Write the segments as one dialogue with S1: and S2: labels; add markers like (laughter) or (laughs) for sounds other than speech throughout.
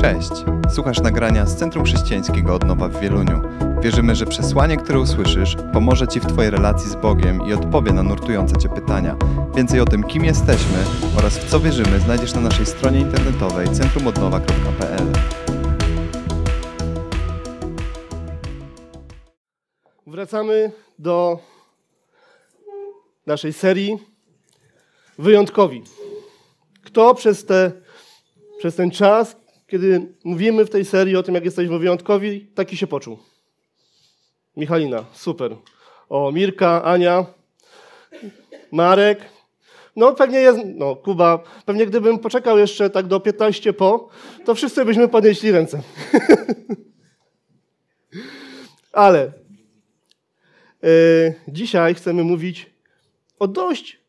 S1: Cześć! Słuchasz nagrania z Centrum Chrześcijańskiego Odnowa w Wieluniu. Wierzymy, że przesłanie, które usłyszysz, pomoże Ci w Twojej relacji z Bogiem i odpowie na nurtujące Cię pytania. Więcej o tym, kim jesteśmy oraz w co wierzymy, znajdziesz na naszej stronie internetowej centrumodnowa.pl.
S2: Wracamy do naszej serii Wyjątkowi. Kto przez, te, przez ten czas, kiedy mówimy w tej serii o tym, jak jesteśmy wyjątkowi, taki się poczuł? Michalina, super. O, Mirka, Ania, Marek. No pewnie jest, no Kuba, pewnie gdybym poczekał jeszcze tak do 15 po, to wszyscy byśmy podnieśli ręce. (laughs) Ale Yy, dzisiaj chcemy mówić o dość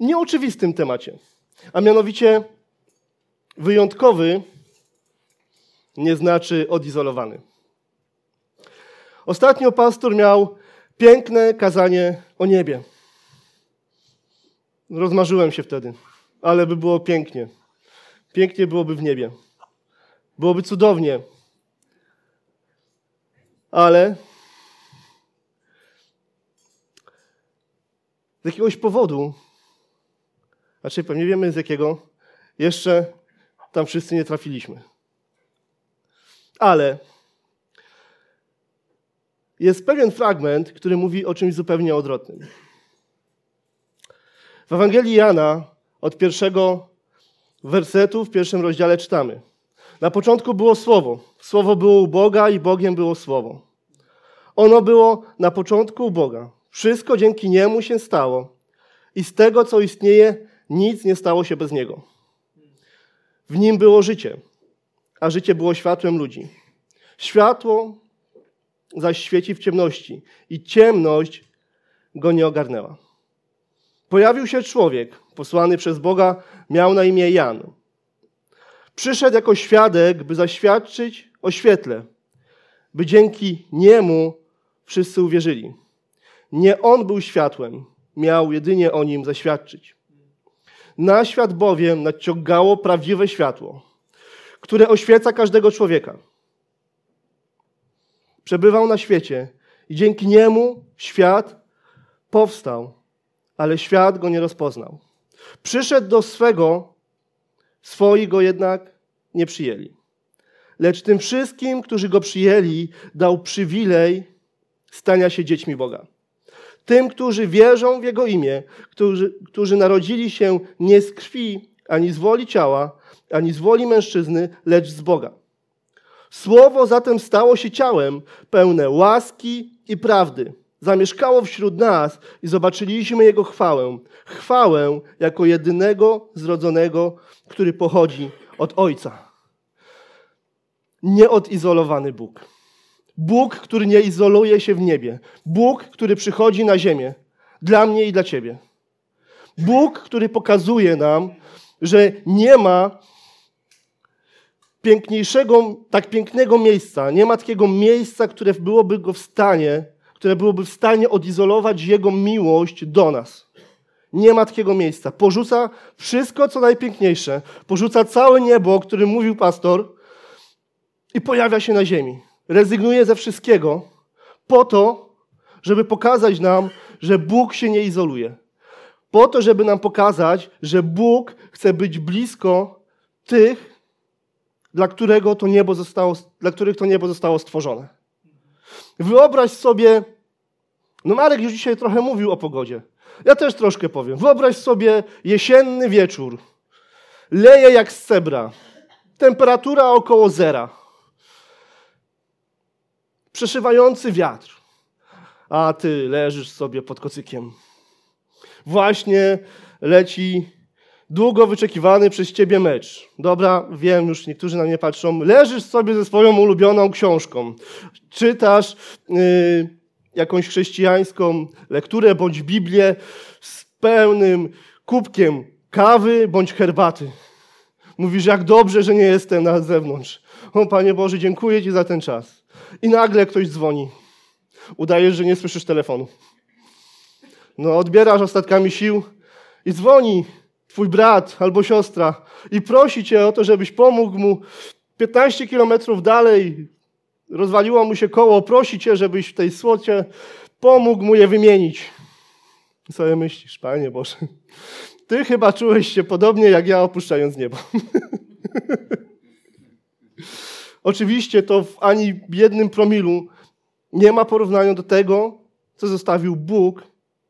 S2: nieoczywistym temacie, a mianowicie wyjątkowy nie znaczy odizolowany. Ostatnio pastor miał piękne kazanie o niebie. Rozmarzyłem się wtedy, ale by było pięknie. Pięknie byłoby w niebie. Byłoby cudownie. Ale z jakiegoś powodu, znaczy pewnie wiemy z jakiego, jeszcze tam wszyscy nie trafiliśmy. Ale jest pewien fragment, który mówi o czymś zupełnie odwrotnym. W Ewangelii Jana od pierwszego wersetu w pierwszym rozdziale czytamy. Na początku było Słowo. Słowo było u Boga i Bogiem było Słowo. Ono było na początku u Boga. Wszystko dzięki Niemu się stało i z tego, co istnieje, nic nie stało się bez Niego. W Nim było życie, a życie było światłem ludzi. Światło zaś świeci w ciemności i ciemność go nie ogarnęła. Pojawił się człowiek, posłany przez Boga, miał na imię Jan. Przyszedł jako świadek, by zaświadczyć o świetle, by dzięki niemu wszyscy uwierzyli. Nie on był światłem, miał jedynie o nim zaświadczyć. Na świat bowiem nadciągało prawdziwe światło, które oświeca każdego człowieka. Przebywał na świecie i dzięki niemu świat powstał, ale świat go nie rozpoznał. Przyszedł do swego, swoi go jednak nie przyjęli. Lecz tym wszystkim, którzy go przyjęli, dał przywilej stania się dziećmi Boga tym, którzy wierzą w Jego imię, którzy, którzy narodzili się nie z krwi, ani z woli ciała, ani z woli mężczyzny, lecz z Boga. Słowo zatem stało się ciałem, pełne łaski i prawdy. Zamieszkało wśród nas i zobaczyliśmy Jego chwałę. Chwałę jako jedynego zrodzonego, który pochodzi od Ojca. Nieodizolowany Bóg. Bóg, który nie izoluje się w niebie. Bóg, który przychodzi na ziemię dla mnie i dla ciebie. Bóg, który pokazuje nam, że nie ma piękniejszego, tak pięknego miejsca, nie ma takiego miejsca, które byłoby go w stanie, które byłoby w stanie odizolować Jego miłość do nas. Nie ma takiego miejsca. Porzuca wszystko, co najpiękniejsze. Porzuca całe niebo, o którym mówił pastor i pojawia się na ziemi rezygnuje ze wszystkiego po to, żeby pokazać nam, że Bóg się nie izoluje. Po to, żeby nam pokazać, że Bóg chce być blisko tych, dla, którego to niebo zostało, dla których to niebo zostało stworzone. Wyobraź sobie, no Marek już dzisiaj trochę mówił o pogodzie. Ja też troszkę powiem. Wyobraź sobie jesienny wieczór. Leje jak z cebra. Temperatura około zera przeszywający wiatr, a ty leżysz sobie pod kocykiem. Właśnie leci długo wyczekiwany przez ciebie mecz. Dobra, wiem, już niektórzy na mnie patrzą. Leżysz sobie ze swoją ulubioną książką. Czytasz yy, jakąś chrześcijańską lekturę bądź Biblię z pełnym kubkiem kawy bądź herbaty. Mówisz, jak dobrze, że nie jestem na zewnątrz. O Panie Boże, dziękuję Ci za ten czas i nagle ktoś dzwoni. Udajesz, że nie słyszysz telefonu. No, odbierasz ostatkami sił i dzwoni twój brat albo siostra i prosi cię o to, żebyś pomógł mu 15 kilometrów dalej rozwaliło mu się koło, prosi cię, żebyś w tej słocie pomógł mu je wymienić. I sobie myślisz, Panie Boże, ty chyba czułeś się podobnie jak ja opuszczając niebo. (laughs) Oczywiście to w ani jednym promilu nie ma porównania do tego, co zostawił Bóg,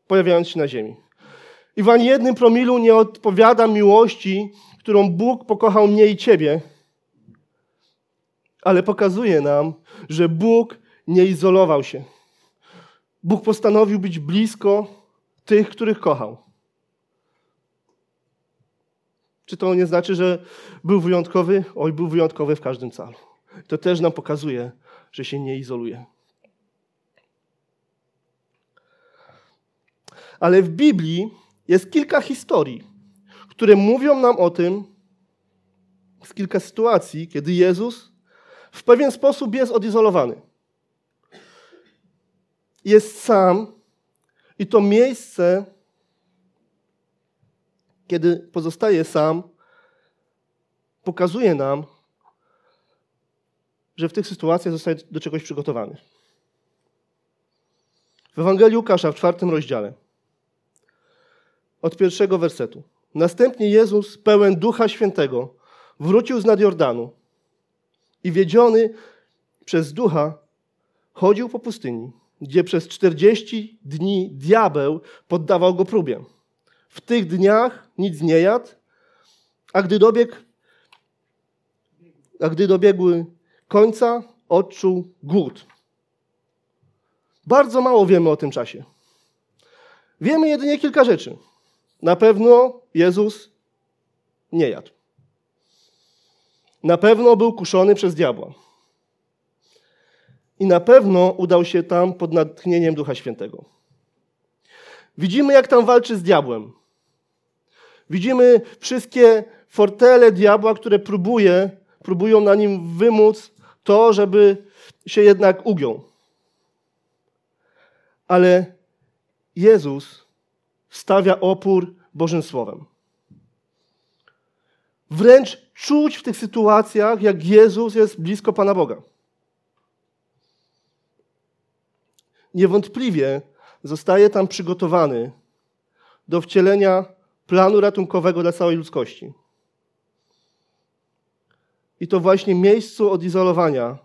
S2: pojawiając się na ziemi. I w ani jednym promilu nie odpowiada miłości, którą Bóg pokochał mnie i ciebie, ale pokazuje nam, że Bóg nie izolował się. Bóg postanowił być blisko tych, których kochał. Czy to nie znaczy, że był wyjątkowy? Oj, był wyjątkowy w każdym calu. To też nam pokazuje, że się nie izoluje. Ale w Biblii jest kilka historii, które mówią nam o tym, z kilka sytuacji, kiedy Jezus w pewien sposób jest odizolowany. Jest sam i to miejsce, kiedy pozostaje sam, pokazuje nam, że w tych sytuacjach zostaje do czegoś przygotowany. W Ewangelii Łukasza w czwartym rozdziale, od pierwszego wersetu. Następnie Jezus, pełen Ducha Świętego, wrócił z nad Jordanu i wiedziony przez Ducha chodził po pustyni, gdzie przez czterdzieści dni diabeł poddawał go próbie. W tych dniach nic nie jadł, a gdy dobiegł, a gdy dobiegły końca, odczuł głód. Bardzo mało wiemy o tym czasie. Wiemy jedynie kilka rzeczy. Na pewno Jezus nie jadł. Na pewno był kuszony przez diabła. I na pewno udał się tam pod natchnieniem Ducha Świętego. Widzimy, jak tam walczy z diabłem. Widzimy wszystkie fortele diabła, które próbuje, próbują na nim wymóc to, żeby się jednak ugiął. Ale Jezus stawia opór Bożym Słowem. Wręcz czuć w tych sytuacjach, jak Jezus jest blisko Pana Boga. Niewątpliwie zostaje tam przygotowany do wcielenia planu ratunkowego dla całej ludzkości. I to właśnie miejscu odizolowania,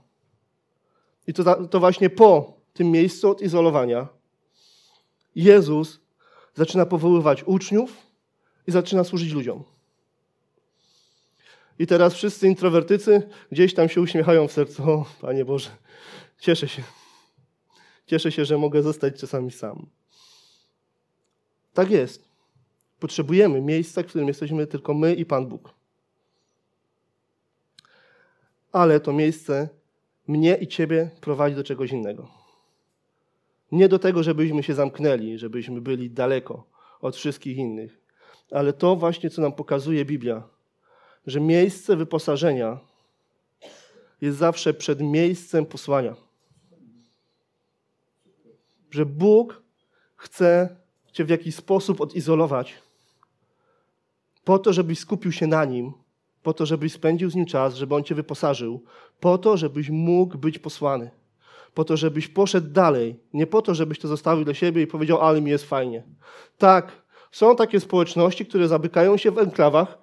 S2: i to, to właśnie po tym miejscu odizolowania, Jezus zaczyna powoływać uczniów i zaczyna służyć ludziom. I teraz wszyscy introwertycy gdzieś tam się uśmiechają w sercu. O, Panie Boże, cieszę się. Cieszę się, że mogę zostać czasami sam. Tak jest. Potrzebujemy miejsca, w którym jesteśmy tylko my i Pan Bóg. Ale to miejsce mnie i Ciebie prowadzi do czegoś innego. Nie do tego, żebyśmy się zamknęli, żebyśmy byli daleko od wszystkich innych, ale to właśnie, co nam pokazuje Biblia, że miejsce wyposażenia jest zawsze przed miejscem posłania. Że Bóg chce Cię w jakiś sposób odizolować, po to, żebyś skupił się na Nim, po to, żebyś spędził z Nim czas, żeby On Cię wyposażył, po to, żebyś mógł być posłany, po to, żebyś poszedł dalej, nie po to, żebyś to zostawił dla siebie i powiedział, ale mi jest fajnie. Tak, są takie społeczności, które zabykają się w enklawach,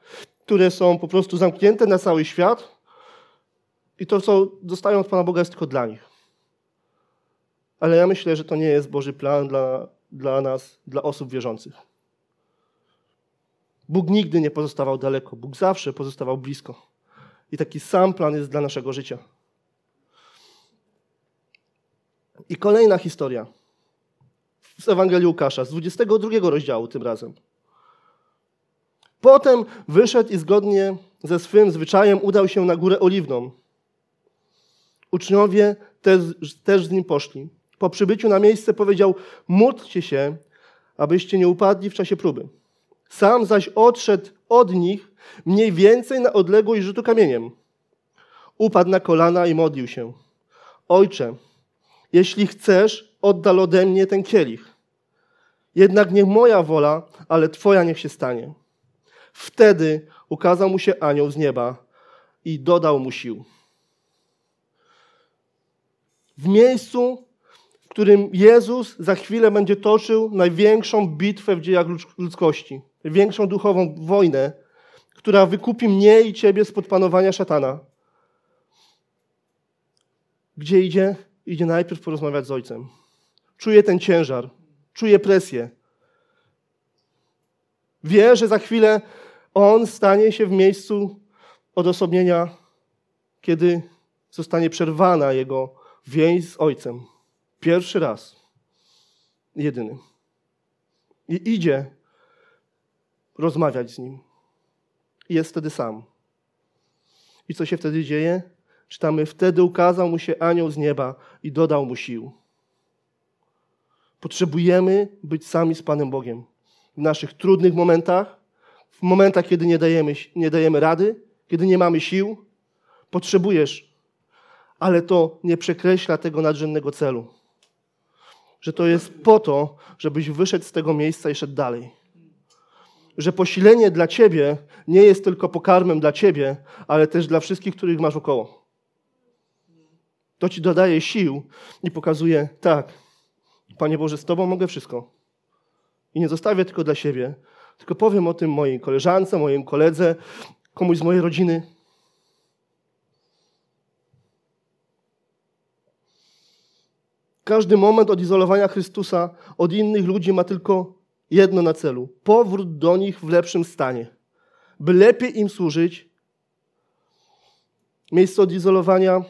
S2: które są po prostu zamknięte na cały świat i to, co dostają od Pana Boga, jest tylko dla nich. Ale ja myślę, że to nie jest Boży plan dla, dla nas, dla osób wierzących. Bóg nigdy nie pozostawał daleko, Bóg zawsze pozostawał blisko. I taki sam plan jest dla naszego życia. I kolejna historia z Ewangelii Łukasza, z 22 rozdziału tym razem. Potem wyszedł i zgodnie ze swym zwyczajem udał się na górę oliwną. Uczniowie też, też z nim poszli. Po przybyciu na miejsce powiedział: Módlcie się, abyście nie upadli w czasie próby. Sam zaś odszedł od nich mniej więcej na odległość rzutu kamieniem. Upadł na kolana i modlił się. Ojcze, jeśli chcesz, oddal ode mnie ten kielich. Jednak nie moja wola, ale Twoja niech się stanie. Wtedy ukazał mu się anioł z nieba i dodał mu sił. W miejscu, w którym Jezus za chwilę będzie toczył największą bitwę w dziejach ludzkości, największą duchową wojnę, która wykupi mnie i ciebie spod panowania szatana. Gdzie idzie? Idzie najpierw porozmawiać z Ojcem. Czuje ten ciężar, czuje presję. Wie, że za chwilę On stanie się w miejscu odosobnienia, kiedy zostanie przerwana Jego więź z Ojcem. Pierwszy raz. Jedyny. I idzie rozmawiać z Nim. I jest wtedy sam. I co się wtedy dzieje? Czytamy, wtedy ukazał mu się anioł z nieba i dodał mu sił. Potrzebujemy być sami z Panem Bogiem. W naszych trudnych momentach, w momentach, kiedy nie dajemy, nie dajemy rady, kiedy nie mamy sił, potrzebujesz, ale to nie przekreśla tego nadrzędnego celu. Że to jest po to, żebyś wyszedł z tego miejsca i szedł dalej. Że posilenie dla ciebie nie jest tylko pokarmem dla ciebie, ale też dla wszystkich, których masz około. To ci dodaje sił i pokazuje, tak, Panie Boże, z Tobą mogę wszystko. I nie zostawię tylko dla siebie, tylko powiem o tym mojej koleżance, moim koledze, komuś z mojej rodziny. Każdy moment odizolowania Chrystusa od innych ludzi ma tylko jedno na celu: powrót do nich w lepszym stanie, by lepiej im służyć. Miejsce odizolowania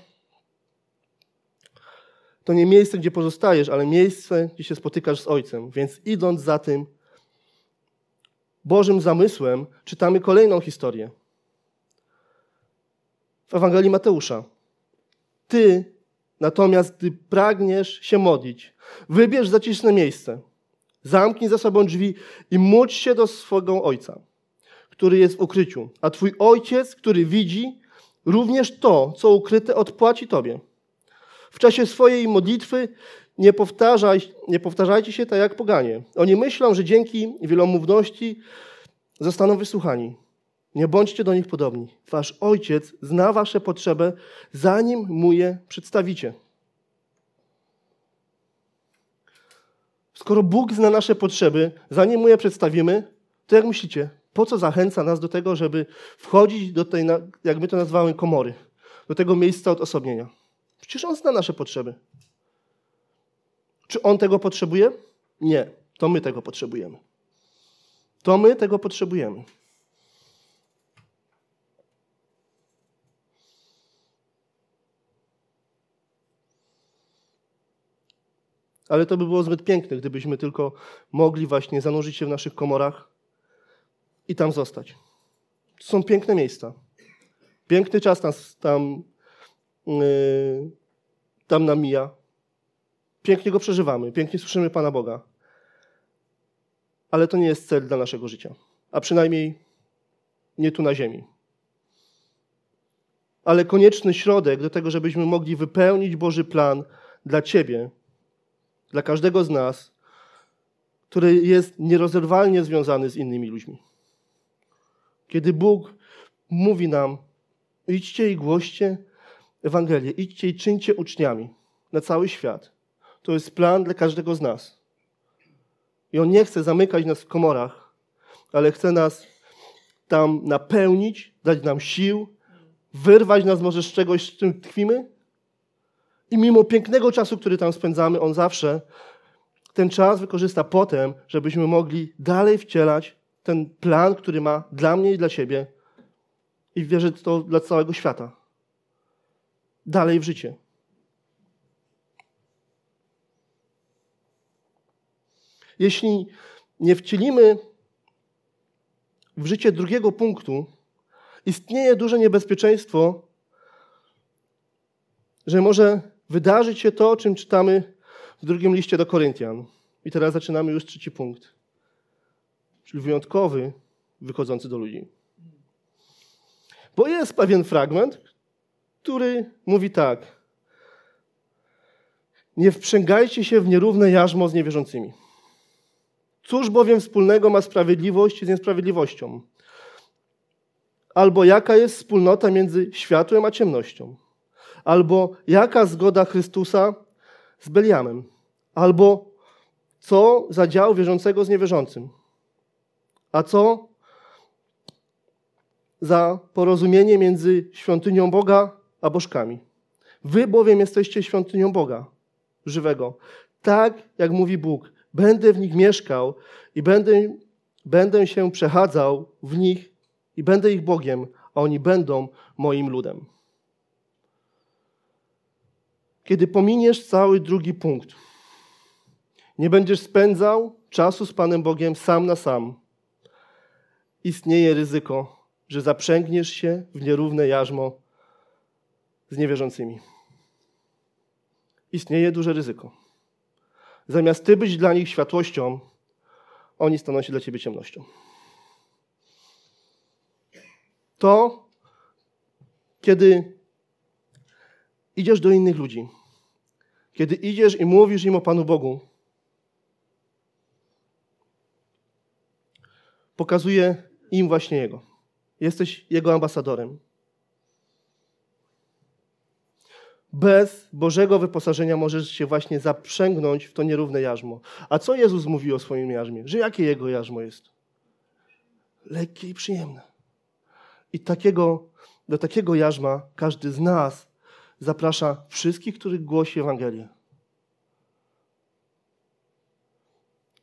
S2: to nie miejsce, gdzie pozostajesz, ale miejsce, gdzie się spotykasz z Ojcem. Więc idąc za tym Bożym zamysłem, czytamy kolejną historię. W Ewangelii Mateusza. Ty natomiast, gdy pragniesz się modlić, wybierz zaciszne miejsce, zamknij za sobą drzwi i módl się do swego Ojca, który jest w ukryciu. A Twój Ojciec, który widzi, również to, co ukryte, odpłaci Tobie. W czasie swojej modlitwy nie, powtarzaj, nie powtarzajcie się tak jak poganie. Oni myślą, że dzięki wielomówności zostaną wysłuchani. Nie bądźcie do nich podobni. Wasz ojciec zna wasze potrzeby, zanim mu je przedstawicie. Skoro Bóg zna nasze potrzeby, zanim mu je przedstawimy, to jak myślicie, po co zachęca nas do tego, żeby wchodzić do tej, jak my to nazywamy, komory, do tego miejsca odosobnienia? Przecież On zna nasze potrzeby. Czy On tego potrzebuje? Nie. To my tego potrzebujemy. To my tego potrzebujemy. Ale to by było zbyt piękne, gdybyśmy tylko mogli właśnie zanurzyć się w naszych komorach i tam zostać. To są piękne miejsca. Piękny czas nas tam tam nam mija. Pięknie go przeżywamy, pięknie słyszymy Pana Boga. Ale to nie jest cel dla naszego życia. A przynajmniej nie tu na ziemi. Ale konieczny środek do tego, żebyśmy mogli wypełnić Boży plan dla Ciebie, dla każdego z nas, który jest nierozerwalnie związany z innymi ludźmi. Kiedy Bóg mówi nam, idźcie i głoście Ewangelię. Idźcie i czyńcie uczniami na cały świat. To jest plan dla każdego z nas. I On nie chce zamykać nas w komorach, ale chce nas tam napełnić, dać nam sił, wyrwać nas może z czegoś, z czym tkwimy. I mimo pięknego czasu, który tam spędzamy, On zawsze ten czas wykorzysta potem, żebyśmy mogli dalej wcielać ten plan, który ma dla mnie i dla Ciebie. I wierzę to dla całego świata dalej w życie. Jeśli nie wcielimy w życie drugiego punktu, istnieje duże niebezpieczeństwo, że może wydarzyć się to, o czym czytamy w drugim liście do Koryntian. I teraz zaczynamy już trzeci punkt, czyli wyjątkowy, wychodzący do ludzi. Bo jest pewien fragment, który mówi tak. Nie wprzęgajcie się w nierówne jarzmo z niewierzącymi. Cóż bowiem wspólnego ma sprawiedliwość z niesprawiedliwością? Albo jaka jest wspólnota między światłem a ciemnością? Albo jaka zgoda Chrystusa z Beliamem? Albo co za dział wierzącego z niewierzącym? A co za porozumienie między świątynią Boga a bożkami? Wy bowiem jesteście świątynią Boga żywego. Tak jak mówi Bóg, będę w nich mieszkał i będę, będę się przechadzał w nich i będę ich Bogiem, a oni będą moim ludem. Kiedy pominiesz cały drugi punkt, nie będziesz spędzał czasu z Panem Bogiem sam na sam, istnieje ryzyko, że zaprzęgniesz się w nierówne jarzmo z niewierzącymi. Istnieje duże ryzyko. Zamiast ty być dla nich światłością, oni staną się dla ciebie ciemnością. To, kiedy idziesz do innych ludzi, kiedy idziesz i mówisz im o Panu Bogu, pokazuje im właśnie Jego. Jesteś Jego ambasadorem. Bez Bożego wyposażenia możesz się właśnie zaprzęgnąć w to nierówne jarzmo. A co Jezus mówi o swoim jarzmie? Że jakie Jego jarzmo jest? Lekkie i przyjemne. I takiego, do takiego jarzma każdy z nas zaprasza wszystkich, których głosi Ewangelię.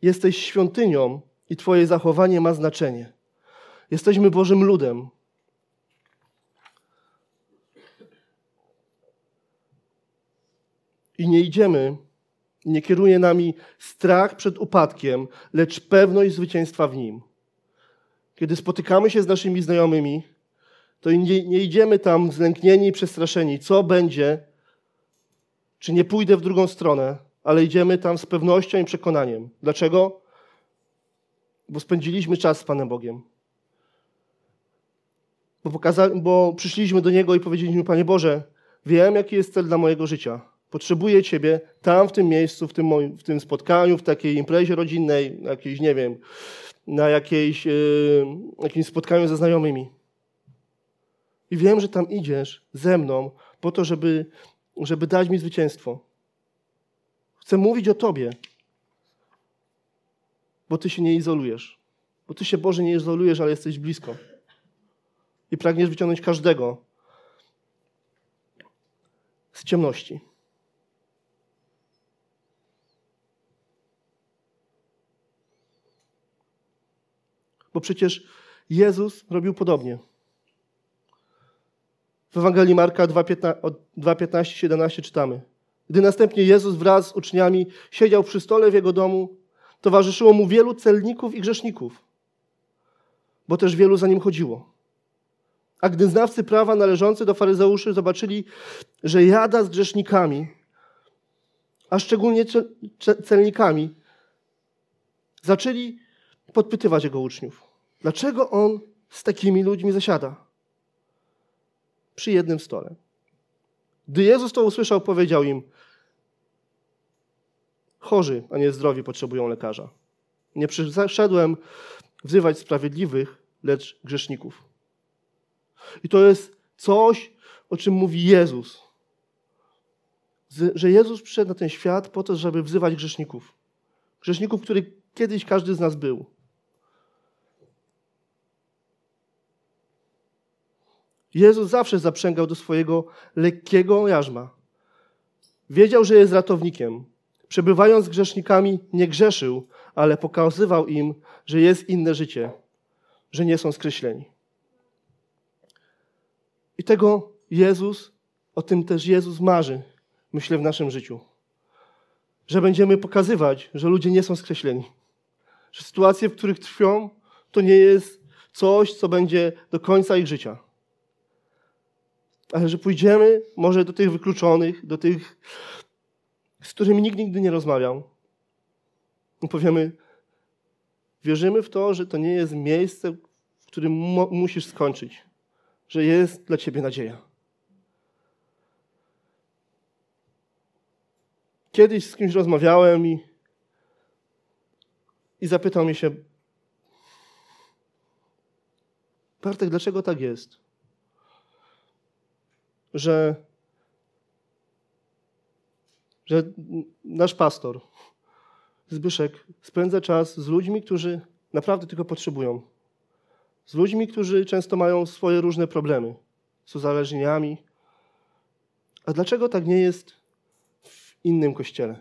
S2: Jesteś świątynią i Twoje zachowanie ma znaczenie. Jesteśmy Bożym ludem. I nie idziemy, nie kieruje nami strach przed upadkiem, lecz pewność zwycięstwa w nim. Kiedy spotykamy się z naszymi znajomymi, to nie, nie idziemy tam zlęknieni i przestraszeni, co będzie, czy nie pójdę w drugą stronę, ale idziemy tam z pewnością i przekonaniem. Dlaczego? Bo spędziliśmy czas z Panem Bogiem. Bo, pokaza- bo przyszliśmy do Niego i powiedzieliśmy, Panie Boże, wiem, jaki jest cel dla mojego życia. Potrzebuję Ciebie tam, w tym miejscu, w tym, moim, w tym spotkaniu, w takiej imprezie rodzinnej, jakiejś, nie wiem, na jakiejś, yy, jakimś spotkaniu ze znajomymi. I wiem, że tam idziesz ze mną po to, żeby, żeby dać mi zwycięstwo. Chcę mówić o Tobie, bo Ty się nie izolujesz. Bo Ty się, Boże, nie izolujesz, ale jesteś blisko. I pragniesz wyciągnąć każdego z ciemności. Bo przecież Jezus robił podobnie. W Ewangelii Marka 2:15-17 czytamy. Gdy następnie Jezus wraz z uczniami siedział przy stole w jego domu, towarzyszyło mu wielu celników i grzeszników, bo też wielu za nim chodziło. A gdy znawcy prawa należący do faryzeuszy zobaczyli, że jada z grzesznikami, a szczególnie celnikami, zaczęli podpytywać jego uczniów, dlaczego on z takimi ludźmi zasiada przy jednym stole. Gdy Jezus to usłyszał, powiedział im: Chorzy, a nie zdrowi potrzebują lekarza. Nie przyszedłem wzywać sprawiedliwych, lecz grzeszników. I to jest coś, o czym mówi Jezus. Że Jezus przyszedł na ten świat po to, żeby wzywać grzeszników. Grzeszników, których kiedyś każdy z nas był. Jezus zawsze zaprzęgał do swojego lekkiego jarzma. Wiedział, że jest ratownikiem. Przebywając z grzesznikami, nie grzeszył, ale pokazywał im, że jest inne życie, że nie są skreśleni. I tego Jezus, o tym też Jezus marzy, myślę, w naszym życiu. Że będziemy pokazywać, że ludzie nie są skreśleni. Że sytuacje, w których trwią, to nie jest coś, co będzie do końca ich życia. Ale że pójdziemy może do tych wykluczonych, do tych, z którymi nikt nigdy nie rozmawiał. I powiemy, wierzymy w to, że to nie jest miejsce, w którym musisz skończyć że jest dla Ciebie nadzieja. Kiedyś z kimś rozmawiałem i, i zapytał mnie się, Bartek, dlaczego tak jest? Że, że nasz pastor, Zbyszek, spędza czas z ludźmi, którzy naprawdę tylko potrzebują. Z ludźmi, którzy często mają swoje różne problemy z uzależnieniami. A dlaczego tak nie jest w innym kościele?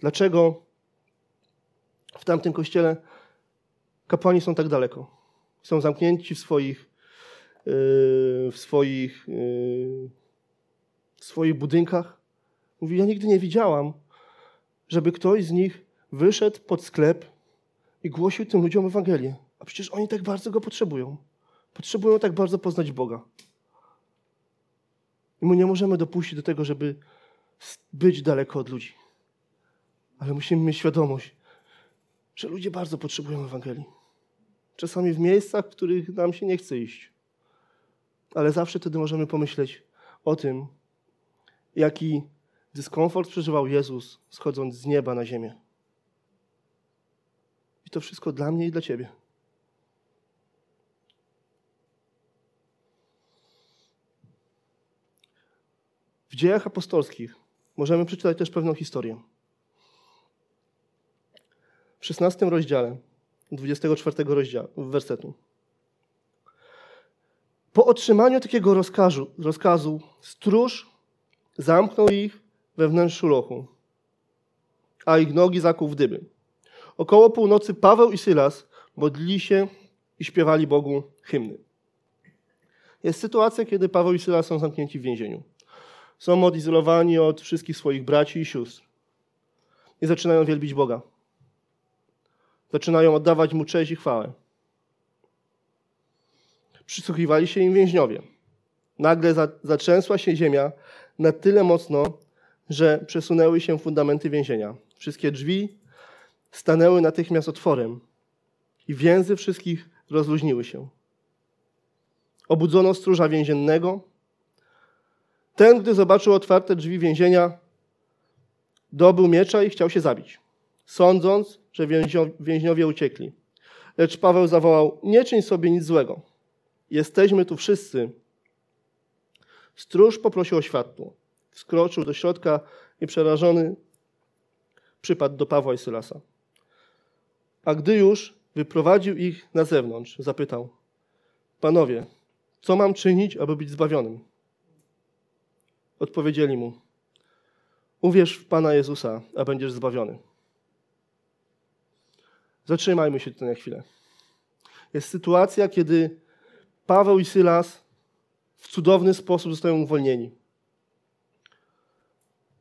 S2: Dlaczego w tamtym kościele kapłani są tak daleko? Są zamknięci w swoich, w swoich, yy, w swoich budynkach. Mówi, ja nigdy nie widziałam, żeby ktoś z nich wyszedł pod sklep i głosił tym ludziom Ewangelię. A przecież oni tak bardzo go potrzebują. Potrzebują tak bardzo poznać Boga. I my nie możemy dopuścić do tego, żeby być daleko od ludzi. Ale musimy mieć świadomość, że ludzie bardzo potrzebują Ewangelii. Czasami w miejscach, w których nam się nie chce iść. Ale zawsze wtedy możemy pomyśleć o tym, jaki dyskomfort przeżywał Jezus, schodząc z nieba na ziemię. I to wszystko dla mnie i dla Ciebie. W dziejach apostolskich możemy przeczytać też pewną historię. W 16 rozdziale, 24 rozdziału, wersetu. Po otrzymaniu takiego rozkazu, rozkazu stróż zamknął ich we wnętrzu lochu, a ich nogi zakuł w dyby. Około północy Paweł i Sylas modlili się i śpiewali Bogu hymny. Jest sytuacja, kiedy Paweł i Sylas są zamknięci w więzieniu. Są odizolowani od wszystkich swoich braci i sióstr. I zaczynają wielbić Boga. Zaczynają oddawać Mu cześć i chwałę. Przysłuchiwali się im więźniowie. Nagle zatrzęsła się ziemia na tyle mocno, że przesunęły się fundamenty więzienia. Wszystkie drzwi stanęły natychmiast otworem i więzy wszystkich rozluźniły się. Obudzono stróża więziennego. Ten, gdy zobaczył otwarte drzwi więzienia, dobył miecza i chciał się zabić, sądząc, że więźniowie uciekli. Lecz Paweł zawołał: Nie czyń sobie nic złego. Jesteśmy tu wszyscy. Stróż poprosił o światło. Wskroczył do środka i przerażony przypadł do Pawła i Sylasa. A gdy już wyprowadził ich na zewnątrz, zapytał: Panowie, co mam czynić, aby być zbawionym? Odpowiedzieli mu: Uwierz w Pana Jezusa, a będziesz zbawiony. Zatrzymajmy się tutaj na chwilę. Jest sytuacja, kiedy Paweł i Sylas w cudowny sposób zostają uwolnieni.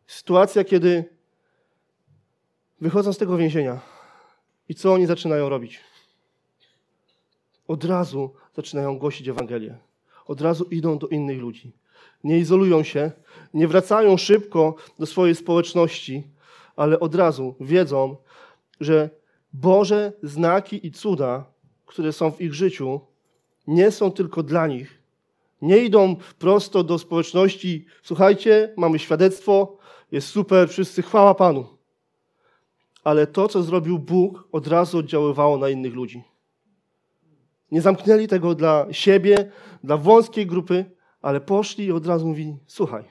S2: Sytuacja, kiedy wychodzą z tego więzienia i co oni zaczynają robić? Od razu zaczynają głosić Ewangelię. Od razu idą do innych ludzi. Nie izolują się, nie wracają szybko do swojej społeczności, ale od razu wiedzą, że Boże znaki i cuda, które są w ich życiu, nie są tylko dla nich. Nie idą prosto do społeczności, słuchajcie, mamy świadectwo, jest super, wszyscy chwała Panu. Ale to, co zrobił Bóg, od razu oddziaływało na innych ludzi. Nie zamknęli tego dla siebie, dla wąskiej grupy, ale poszli i od razu mówili: Słuchaj,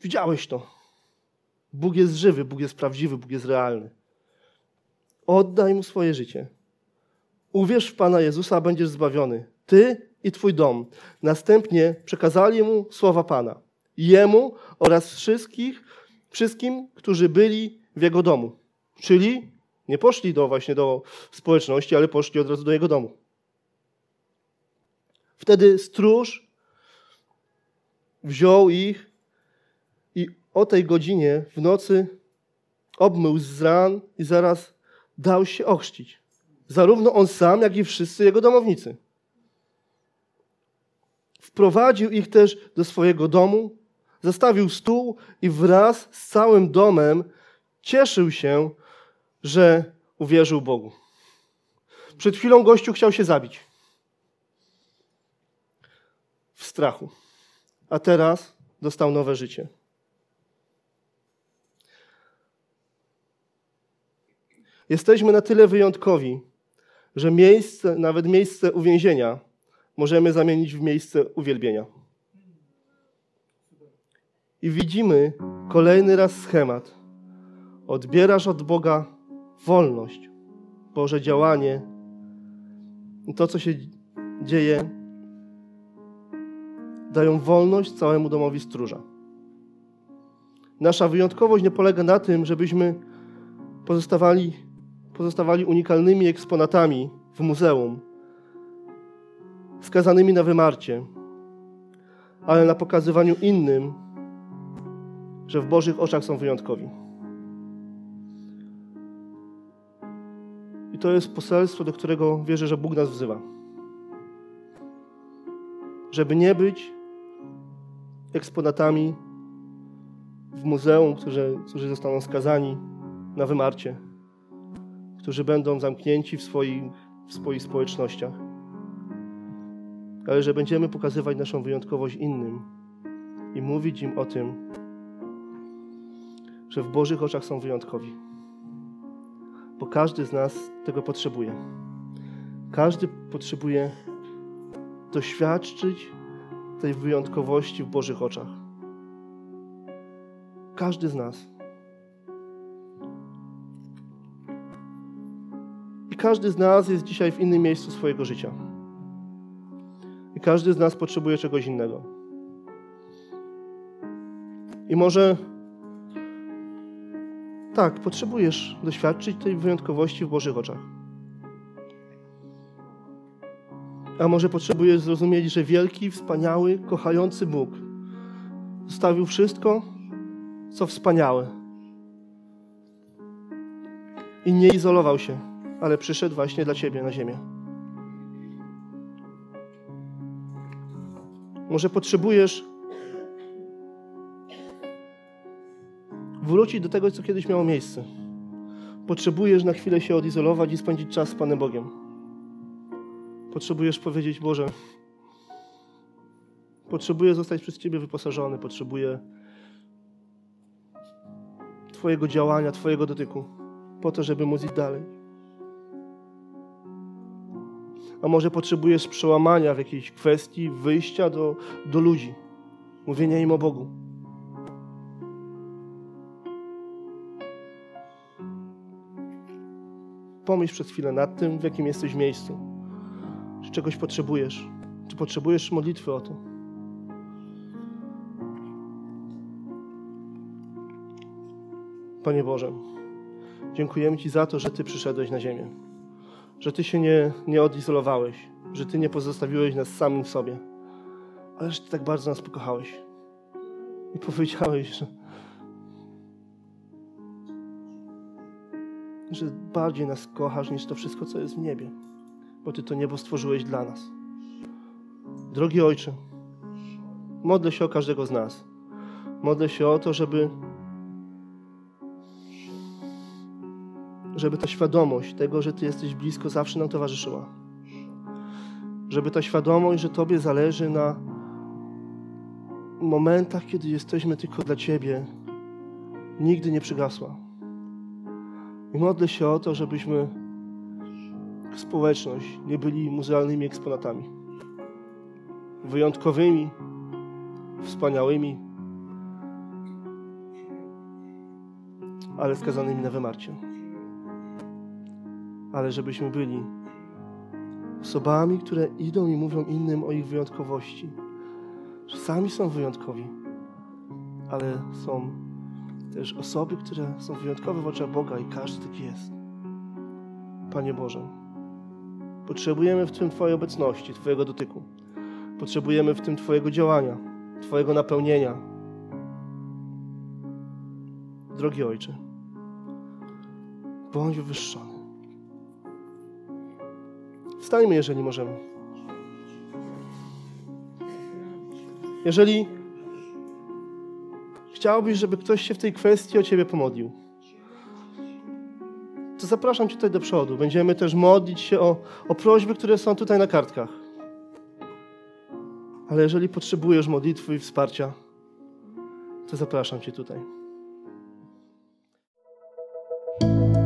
S2: widziałeś to. Bóg jest żywy, Bóg jest prawdziwy, Bóg jest realny. Oddaj mu swoje życie. Uwierz w Pana Jezusa, będziesz zbawiony. Ty i twój dom. Następnie przekazali mu słowa Pana. Jemu oraz wszystkich, wszystkim, którzy byli w jego domu. Czyli nie poszli do właśnie do społeczności, ale poszli od razu do jego domu. Wtedy stróż wziął ich i o tej godzinie w nocy obmył z ran i zaraz dał się ochrzcić. Zarówno on sam, jak i wszyscy jego domownicy. Wprowadził ich też do swojego domu, zastawił stół i wraz z całym domem cieszył się, że uwierzył Bogu. Przed chwilą gościu chciał się zabić. W strachu. A teraz dostał nowe życie. Jesteśmy na tyle wyjątkowi, że miejsce, nawet miejsce uwięzienia możemy zamienić w miejsce uwielbienia. I widzimy kolejny raz schemat. Odbierasz od Boga wolność, Boże działanie, to, co się dzieje, dają wolność całemu domowi stróża. Nasza wyjątkowość nie polega na tym, żebyśmy pozostawali, pozostawali unikalnymi eksponatami w muzeum, skazanymi na wymarcie, ale na pokazywaniu innym, że w Bożych oczach są wyjątkowi. I to jest poselstwo, do którego wierzę, że Bóg nas wzywa. Żeby nie być eksponatami w muzeum, którzy, którzy zostaną skazani na wymarcie, którzy będą zamknięci w swoich, w swoich społecznościach, ale że będziemy pokazywać naszą wyjątkowość innym i mówić im o tym, że w Bożych oczach są wyjątkowi. Bo każdy z nas tego potrzebuje. Każdy potrzebuje doświadczyć tej wyjątkowości w Bożych oczach. Każdy z nas. I każdy z nas jest dzisiaj w innym miejscu swojego życia. I każdy z nas potrzebuje czegoś innego. I może tak, potrzebujesz doświadczyć tej wyjątkowości w Bożych oczach. A może potrzebujesz zrozumieć, że wielki, wspaniały, kochający Bóg zostawił wszystko, co wspaniałe. I nie izolował się, ale przyszedł właśnie dla Ciebie na ziemię. Może potrzebujesz wrócić do tego, co kiedyś miało miejsce. Potrzebujesz na chwilę się odizolować i spędzić czas z Panem Bogiem. Potrzebujesz powiedzieć, Boże, potrzebuję zostać przez Ciebie wyposażony, potrzebuję Twojego działania, Twojego dotyku, po to, żeby móc iść dalej. A może potrzebujesz przełamania w jakiejś kwestii, wyjścia do, do ludzi, mówienia im o Bogu. Pomyśl przez chwilę nad tym, w jakim jesteś miejscu. Czy czegoś potrzebujesz? Czy potrzebujesz modlitwy o to? Panie Boże, dziękujemy Ci za to, że Ty przyszedłeś na ziemię. Że Ty się nie, nie odizolowałeś. Że Ty nie pozostawiłeś nas samym sobie. Ale że Ty tak bardzo nas pokochałeś. I powiedziałeś, że że bardziej nas kochasz niż to wszystko, co jest w niebie, bo Ty to niebo stworzyłeś dla nas. Drogi Ojcze, modlę się o każdego z nas. Modlę się o to, żeby żeby ta świadomość tego, że Ty jesteś blisko, zawsze nam towarzyszyła. Żeby ta świadomość, że Tobie zależy na momentach, kiedy jesteśmy tylko dla Ciebie, nigdy nie przygasła. I modlę się o to, żebyśmy społeczność nie byli muzealnymi eksponatami. Wyjątkowymi, wspaniałymi, ale skazanymi na wymarcie. Ale żebyśmy byli osobami, które idą i mówią innym o ich wyjątkowości. Że sami są wyjątkowi, ale są też osoby, które są wyjątkowe w oczach Boga i każdy taki jest. Panie Boże, potrzebujemy w tym Twojej obecności, Twojego dotyku. Potrzebujemy w tym Twojego działania, Twojego napełnienia. Drogi Ojcze, bądź wywyższony. Wstańmy, jeżeli możemy. Jeżeli chciałbyś, żeby ktoś się w tej kwestii o Ciebie pomodlił, to zapraszam Cię tutaj do przodu. Będziemy też modlić się o, o prośby, które są tutaj na kartkach. Ale jeżeli potrzebujesz modlitwy i wsparcia, to zapraszam Cię tutaj.